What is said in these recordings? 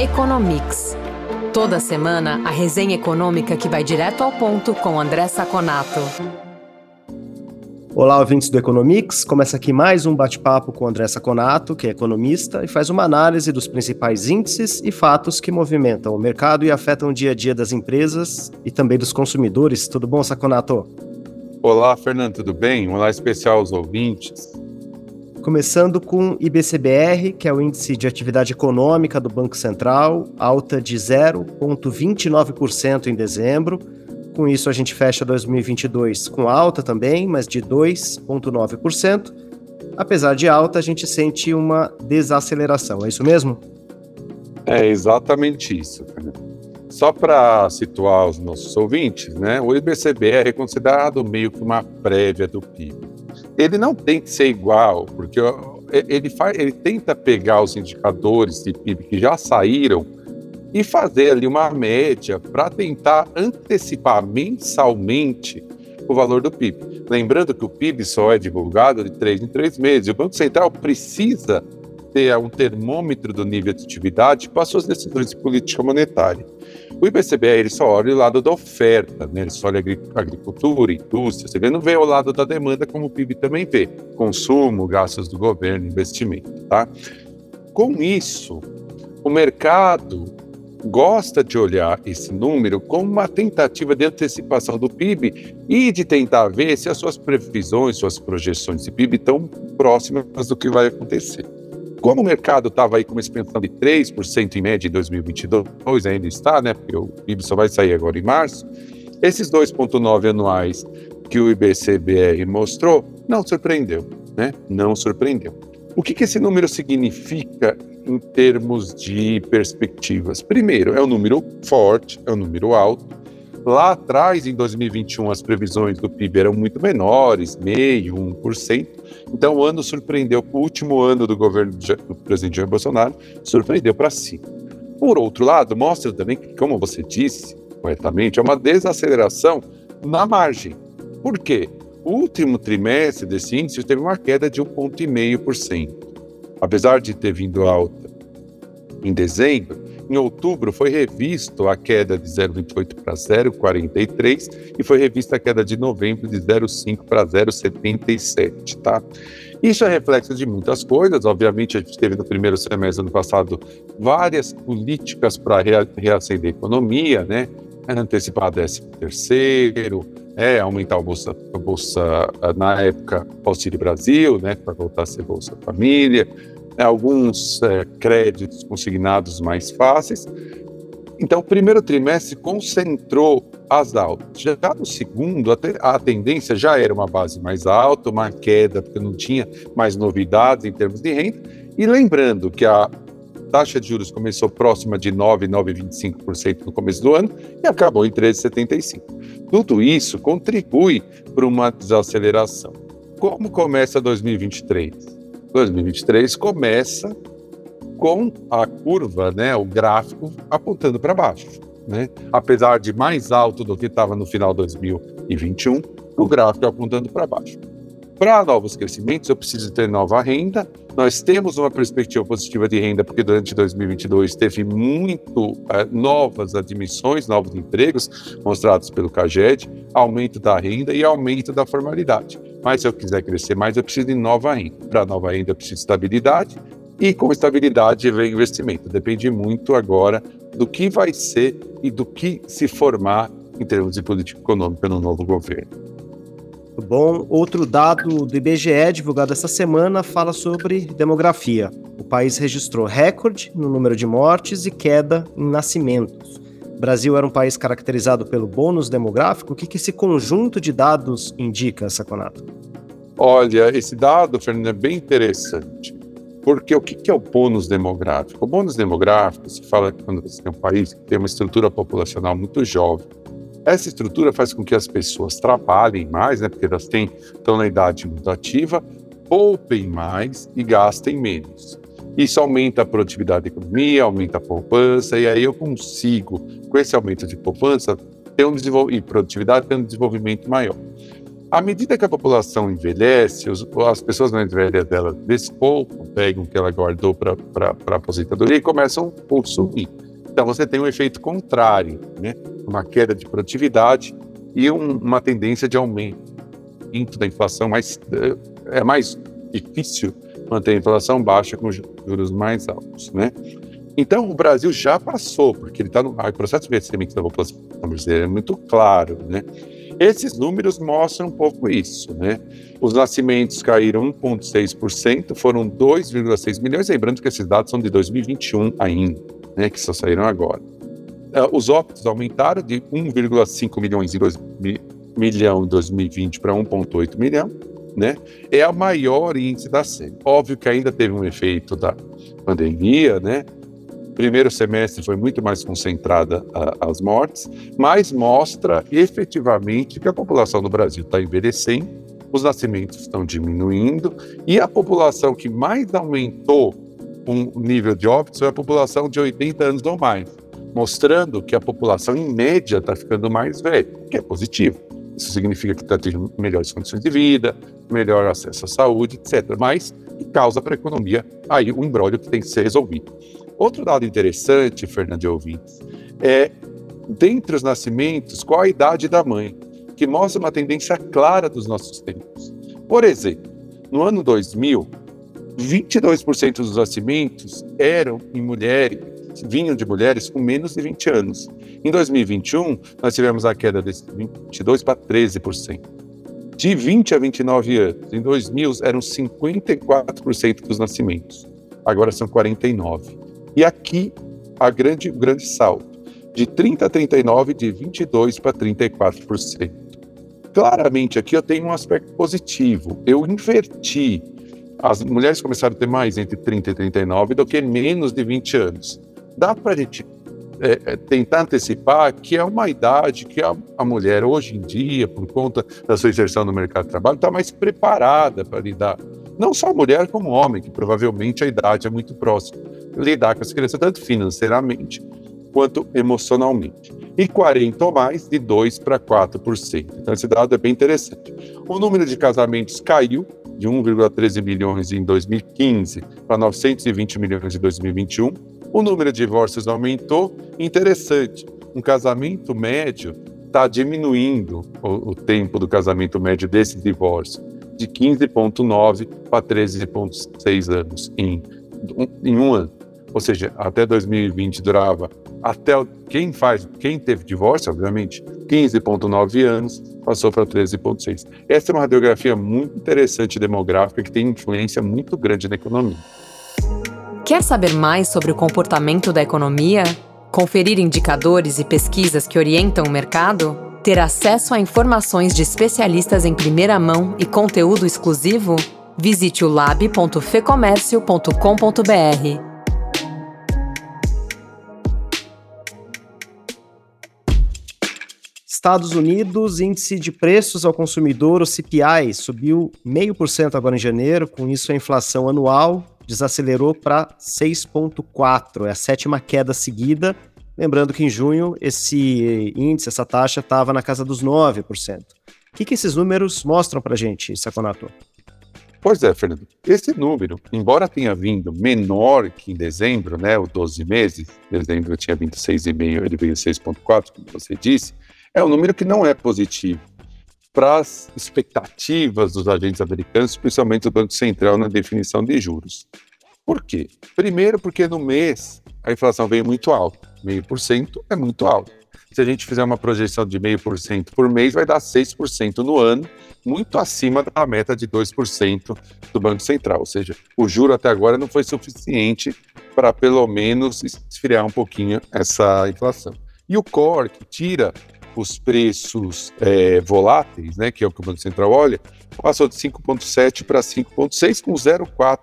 Economics. Toda semana, a resenha econômica que vai direto ao ponto com André Saconato. Olá, ouvintes do Economics. Começa aqui mais um bate-papo com André Saconato, que é economista e faz uma análise dos principais índices e fatos que movimentam o mercado e afetam o dia a dia das empresas e também dos consumidores. Tudo bom, Saconato? Olá, Fernando, tudo bem? Um olá especial aos ouvintes. Começando com IBCBR, que é o índice de atividade econômica do Banco Central, alta de 0,29% em dezembro. Com isso, a gente fecha 2022 com alta também, mas de 2,9%. Apesar de alta, a gente sente uma desaceleração, é isso mesmo? É exatamente isso. Só para situar os nossos ouvintes, né, o IBCBR é considerado meio que uma prévia do PIB ele não tem que ser igual, porque ele, faz, ele tenta pegar os indicadores de PIB que já saíram e fazer ali uma média para tentar antecipar mensalmente o valor do PIB. Lembrando que o PIB só é divulgado de três em três meses. O Banco Central precisa ter um termômetro do nível de atividade para suas decisões de política monetária. O IBCBR ele só olha o lado da oferta, né? ele só olha agricultura, indústria, você não vê o lado da demanda como o PIB também vê, consumo, gastos do governo, investimento, tá? Com isso, o mercado gosta de olhar esse número como uma tentativa de antecipação do PIB e de tentar ver se as suas previsões, suas projeções de PIB estão próximas do que vai acontecer. Como o mercado estava aí com uma expansão de 3% em média em 2022, ainda está, né? Porque o PIB só vai sair agora em março. Esses 2,9 anuais que o IBCBR mostrou não surpreendeu, né? Não surpreendeu. O que, que esse número significa em termos de perspectivas? Primeiro, é um número forte, é um número alto. Lá atrás, em 2021, as previsões do PIB eram muito menores, meio, 1%. Então, o ano surpreendeu, o último ano do governo do presidente Jair Bolsonaro surpreendeu para si. Por outro lado, mostra também que, como você disse corretamente, é uma desaceleração na margem. Por quê? O último trimestre desse índice teve uma queda de 1,5%. Apesar de ter vindo alta em dezembro, em outubro foi revisto a queda de 0,28 para 0,43 e foi revista a queda de novembro de 0,5 para 0,77, tá? Isso é reflexo de muitas coisas. Obviamente, a gente teve no primeiro semestre do ano passado várias políticas para reacender a economia, né? Antecipar 13 terceiro, é, aumentar a bolsa, a bolsa na época Auxílio Brasil, né, para voltar a ser Bolsa Família, alguns é, créditos consignados mais fáceis. Então, o primeiro trimestre concentrou as altas. Já no segundo, a tendência já era uma base mais alta, uma queda, porque não tinha mais novidades em termos de renda. E lembrando que a taxa de juros começou próxima de 9, 9,25% no começo do ano e acabou em 13,75%. Tudo isso contribui para uma desaceleração. Como começa 2023? 2023 começa com a curva, né, o gráfico apontando para baixo. Né? Apesar de mais alto do que estava no final de 2021, o gráfico apontando para baixo. Para novos crescimentos, eu preciso ter nova renda. Nós temos uma perspectiva positiva de renda, porque durante 2022 teve muito é, novas admissões, novos empregos mostrados pelo CAGED, aumento da renda e aumento da formalidade. Mas se eu quiser crescer mais, eu preciso de nova renda. Para nova renda, eu preciso de estabilidade. E com estabilidade vem investimento. Depende muito agora do que vai ser e do que se formar em termos de política econômica no novo governo. Bom. Outro dado do IBGE divulgado essa semana fala sobre demografia. O país registrou recorde no número de mortes e queda em nascimentos. Brasil era um país caracterizado pelo bônus demográfico. O que, que esse conjunto de dados indica, Saconato? Olha, esse dado, Fernando, é bem interessante. Porque o que é o bônus demográfico? O bônus demográfico se fala quando você tem um país que tem uma estrutura populacional muito jovem essa estrutura faz com que as pessoas trabalhem mais, né, porque elas têm, estão na idade muito ativa, poupem mais e gastem menos. Isso aumenta a produtividade da economia, aumenta a poupança, e aí eu consigo, com esse aumento de poupança, ter um e produtividade, ter um desenvolvimento maior. À medida que a população envelhece, as pessoas mais velhas dela pouco pegam o que ela guardou para a aposentadoria e começam a consumir. Então você tem um efeito contrário, né? uma queda de produtividade e um, uma tendência de aumento da inflação, mas é, é mais difícil manter a inflação baixa com juros mais altos. Né? Então o Brasil já passou, porque ele está no o processo envelhecimento da população brasileira é muito claro. Né? Esses números mostram um pouco isso, né? Os nascimentos caíram 1,6%, foram 2,6 milhões, lembrando que esses dados são de 2021 ainda, né? Que só saíram agora. Uh, os óbitos aumentaram de 1,5 milhões em 2000, milhão em 2020 para 1,8 milhão, né? É a maior índice da série. Óbvio que ainda teve um efeito da pandemia, né? primeiro semestre foi muito mais concentrada as mortes, mas mostra efetivamente que a população do Brasil está envelhecendo, os nascimentos estão diminuindo e a população que mais aumentou o nível de óbitos é a população de 80 anos ou mais, mostrando que a população em média está ficando mais velha, o que é positivo. Isso significa que está tendo melhores condições de vida, melhor acesso à saúde, etc. Mas causa para a economia aí um embrólio que tem que ser resolvido. Outro dado interessante, Fernando ouvintes, é, dentre os nascimentos, qual a idade da mãe, que mostra uma tendência clara dos nossos tempos. Por exemplo, no ano 2000, 22% dos nascimentos eram em mulheres, vinham de mulheres com menos de 20 anos. Em 2021, nós tivemos a queda de 22 para 13%. De 20 a 29 anos, em 2000 eram 54% dos nascimentos. Agora são 49. E aqui a grande, o grande salto, de 30 a 39, de 22 para 34%. Claramente aqui eu tenho um aspecto positivo. Eu inverti. As mulheres começaram a ter mais entre 30 e 39 do que menos de 20 anos. Dá para a gente é, tentar antecipar que é uma idade que a, a, mulher, hoje em dia, por conta da sua inserção no mercado de trabalho, está mais preparada para lidar. Não só a mulher, como o homem, que provavelmente a idade é muito próxima lidar com as crianças, tanto financeiramente quanto emocionalmente. E 40 ou mais, de 2 para 4%. Então, esse dado é bem interessante. O número de casamentos caiu de 1,13 milhões em 2015 para 920 milhões em 2021. O número de divórcios aumentou. Interessante, um casamento médio está diminuindo o, o tempo do casamento médio desse divórcio de 15,9 para 13,6 anos em, em um ano ou seja, até 2020 durava até quem faz, quem teve divórcio, obviamente, 15,9 anos, passou para 13,6. Essa é uma radiografia muito interessante demográfica que tem influência muito grande na economia. Quer saber mais sobre o comportamento da economia? Conferir indicadores e pesquisas que orientam o mercado? Ter acesso a informações de especialistas em primeira mão e conteúdo exclusivo? Visite o lab.fecomércio.com.br. Estados Unidos, índice de preços ao consumidor, o CPI, subiu 0,5% agora em janeiro, com isso a inflação anual desacelerou para 6,4%, é a sétima queda seguida. Lembrando que em junho esse índice, essa taxa, estava na casa dos 9%. O que, que esses números mostram para a gente, Saconato? Pois é, Fernando. Esse número, embora tenha vindo menor que em dezembro, né, os 12 meses, dezembro tinha 26,5, ele veio 6,4, como você disse, é um número que não é positivo para as expectativas dos agentes americanos, especialmente do Banco Central na definição de juros. Por quê? Primeiro, porque no mês a inflação veio muito alta. Meio por cento é muito alto. Se a gente fizer uma projeção de meio por cento por mês, vai dar 6% no ano, muito acima da meta de 2% do Banco Central. Ou seja, o juro até agora não foi suficiente para pelo menos esfriar um pouquinho essa inflação. E o core, que tira os preços é, voláteis, né, que é o que o Banco Central olha, passou de 5,7 para 5,6, com 0,4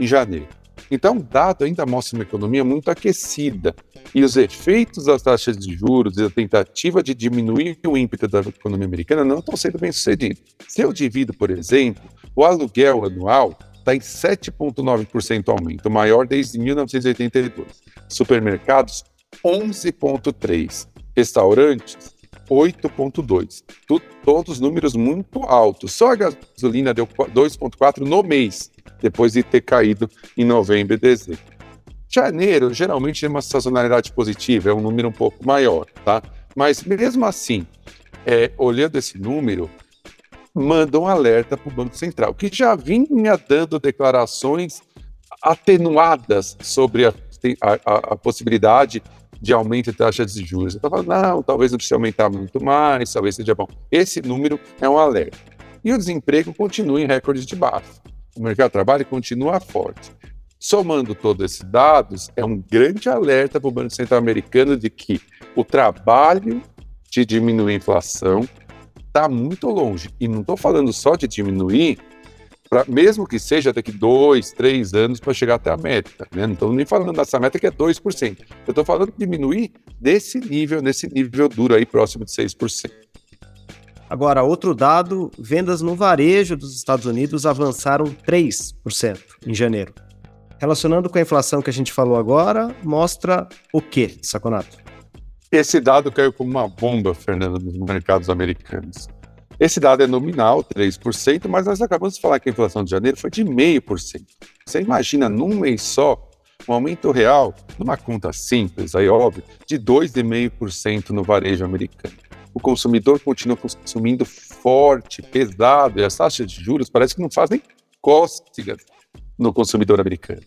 em janeiro. Então, o dado ainda mostra uma economia muito aquecida e os efeitos das taxas de juros e a tentativa de diminuir o ímpeto da economia americana não estão sendo bem sucedidos. Se eu divido, por exemplo, o aluguel anual está em 7,9% aumento, maior desde 1982. Supermercados, 11,3%. Restaurantes, 8,2. Todos números muito altos. Só a gasolina deu 2,4 no mês, depois de ter caído em novembro e dezembro. Janeiro geralmente tem uma sazonalidade positiva, é um número um pouco maior, tá? Mas mesmo assim, é, olhando esse número, manda um alerta para o Banco Central, que já vinha dando declarações atenuadas sobre a, a, a possibilidade de aumento de taxas de juros. Eu falando, não, talvez não precise aumentar muito mais, talvez seja bom. Esse número é um alerta. E o desemprego continua em recorde de baixo. O mercado de trabalho continua forte. Somando todos esses dados, é um grande alerta para o Banco Central americano de que o trabalho de diminuir a inflação está muito longe. E não estou falando só de diminuir, pra, mesmo que seja daqui dois, três anos para chegar até a meta. Né? Não estou nem falando dessa meta que é 2%. Eu estou falando de diminuir desse nível, nesse nível duro aí, próximo de 6%. Agora, outro dado: vendas no varejo dos Estados Unidos avançaram 3% em janeiro. Relacionando com a inflação que a gente falou agora, mostra o que, Saconato? Esse dado caiu como uma bomba, Fernando, nos mercados americanos. Esse dado é nominal, 3%, mas nós acabamos de falar que a inflação de janeiro foi de 0,5%. Você imagina num mês só um aumento real, numa conta simples, aí óbvio, de 2,5% no varejo americano. O consumidor continua consumindo forte, pesado, e as taxas de juros parece que não fazem cócegas no consumidor americano.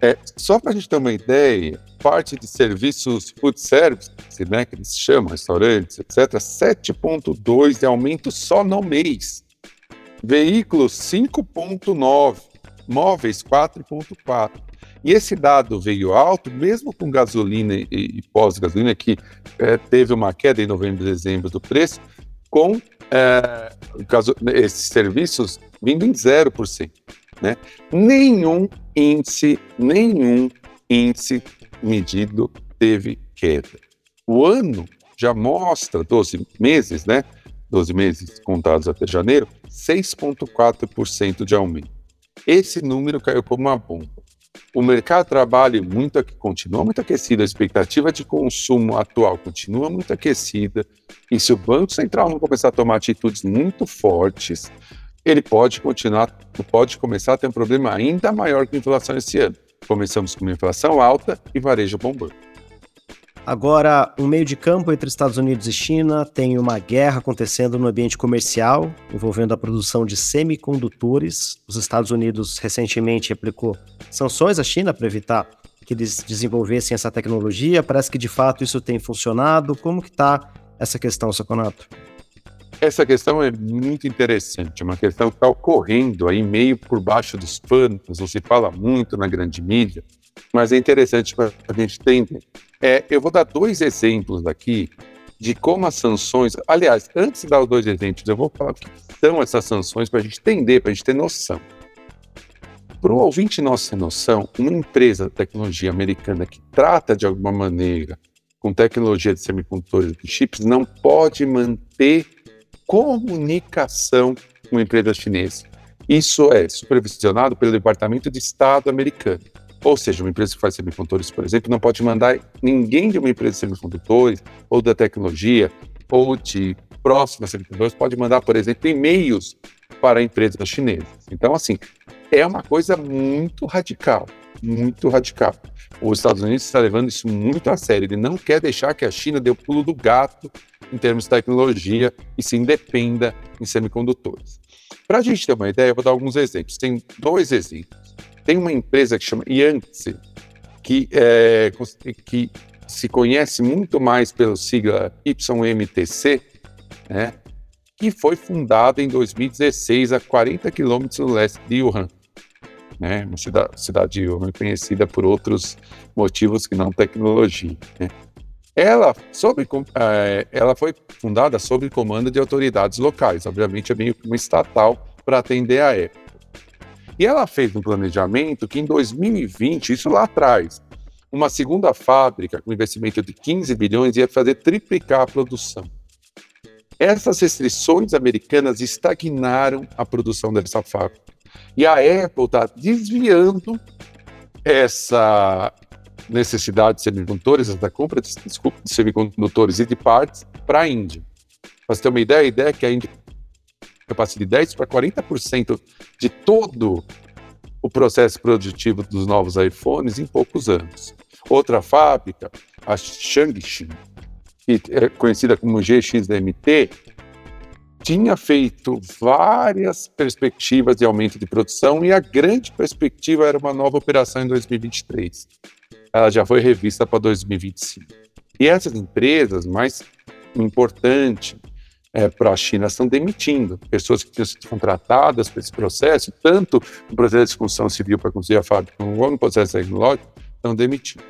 É, só para a gente ter uma ideia, parte de serviços food service, né, que eles chamam, restaurantes, etc., 7,2% de aumento só no mês. Veículos, 5,9%. Móveis, 4,4%. E esse dado veio alto, mesmo com gasolina e, e pós-gasolina, que é, teve uma queda em novembro e dezembro do preço, com é, esses serviços vindo em 0%. Né? Nenhum índice, nenhum índice medido teve queda. O ano já mostra, 12 meses, né? 12 meses contados até janeiro, 6,4% de aumento. Esse número caiu como uma bomba. O mercado de trabalho muito, continua muito aquecido, a expectativa de consumo atual continua muito aquecida, e se o Banco Central não começar a tomar atitudes muito fortes, ele pode continuar, pode começar a ter um problema ainda maior que a inflação esse ano. Começamos com uma inflação alta e varejo bombando. Agora, um meio de campo entre Estados Unidos e China tem uma guerra acontecendo no ambiente comercial, envolvendo a produção de semicondutores. Os Estados Unidos recentemente aplicou sanções à China para evitar que eles desenvolvessem essa tecnologia. Parece que de fato isso tem funcionado. Como que está essa questão, Saconato? Essa questão é muito interessante, é uma questão que está ocorrendo aí meio por baixo dos panos, não se fala muito na grande mídia, mas é interessante para a gente entender. É, eu vou dar dois exemplos aqui de como as sanções. Aliás, antes de dar os dois exemplos, eu vou falar o que são essas sanções para a gente entender, para a gente ter noção. Para o ouvinte nosso ter noção, uma empresa de tecnologia americana que trata de alguma maneira com tecnologia de semicondutores e chips não pode manter comunicação com empresas chinesas. Isso é supervisionado pelo Departamento de Estado americano. Ou seja, uma empresa que faz semicondutores, por exemplo, não pode mandar ninguém de uma empresa de semicondutores, ou da tecnologia, ou de próximas semicondutores, pode mandar, por exemplo, e-mails para empresas chinesas. Então, assim, é uma coisa muito radical, muito radical. Os Estados Unidos está levando isso muito a sério. Ele não quer deixar que a China dê o pulo do gato em termos de tecnologia e se independa em semicondutores. Para a gente ter uma ideia, eu vou dar alguns exemplos. Tem dois exemplos. Tem uma empresa que chama Yangtze, que, é, que se conhece muito mais pelo sigla YMTC, né, que foi fundada em 2016 a 40 quilômetros no leste de Wuhan. Né, uma cidade, cidade de Wuhan conhecida por outros motivos que não tecnologia. Né. Ela, sob, é, ela foi fundada sob comando de autoridades locais, obviamente é meio que uma estatal para atender a época. E ela fez um planejamento que em 2020, isso lá atrás, uma segunda fábrica com investimento de 15 bilhões ia fazer triplicar a produção. Essas restrições americanas estagnaram a produção dessa fábrica. E a Apple está desviando essa, necessidade de semicondutores, essa compra de, desculpa, de semicondutores e de partes para a Índia. Para você ter uma ideia, a ideia é que a capacidade de 10 para 40% de todo o processo produtivo dos novos iPhones em poucos anos. Outra fábrica, a Shangxin, que é conhecida como GXMT, tinha feito várias perspectivas de aumento de produção e a grande perspectiva era uma nova operação em 2023. Ela já foi revista para 2025. E essas empresas, mais importante é, para a China, estão demitindo pessoas que tinham sido contratadas para esse processo, tanto no processo de construção civil para construir a fábrica, como no processo tecnológico, estão demitindo.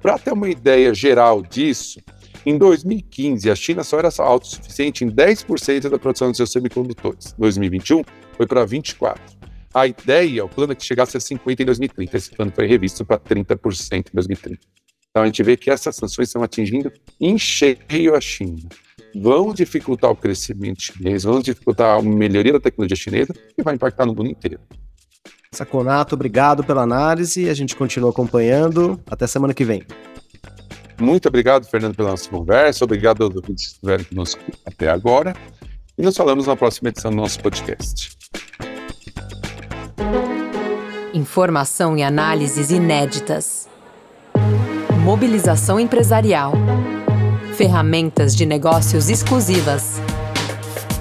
Para ter uma ideia geral disso, em 2015, a China só era autossuficiente em 10% da produção de seus semicondutores. Em 2021, foi para 24%. A ideia, o plano é que chegasse a 50% em 2030. Esse plano foi revisto para 30% em 2030. Então a gente vê que essas sanções estão atingindo em cheio a China. Vão dificultar o crescimento chinês, vão dificultar a melhoria da tecnologia chinesa e vai impactar no mundo inteiro. Saconato, obrigado pela análise. A gente continua acompanhando. Até semana que vem. Muito obrigado, Fernando, pela nossa conversa. Obrigado aos ouvintes que estiveram conosco até agora. E nos falamos na próxima edição do nosso podcast. Informação e análises inéditas. Mobilização empresarial. Ferramentas de negócios exclusivas.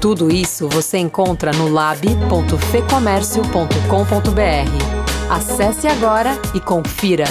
Tudo isso você encontra no lab.fecomércio.com.br. Acesse agora e confira.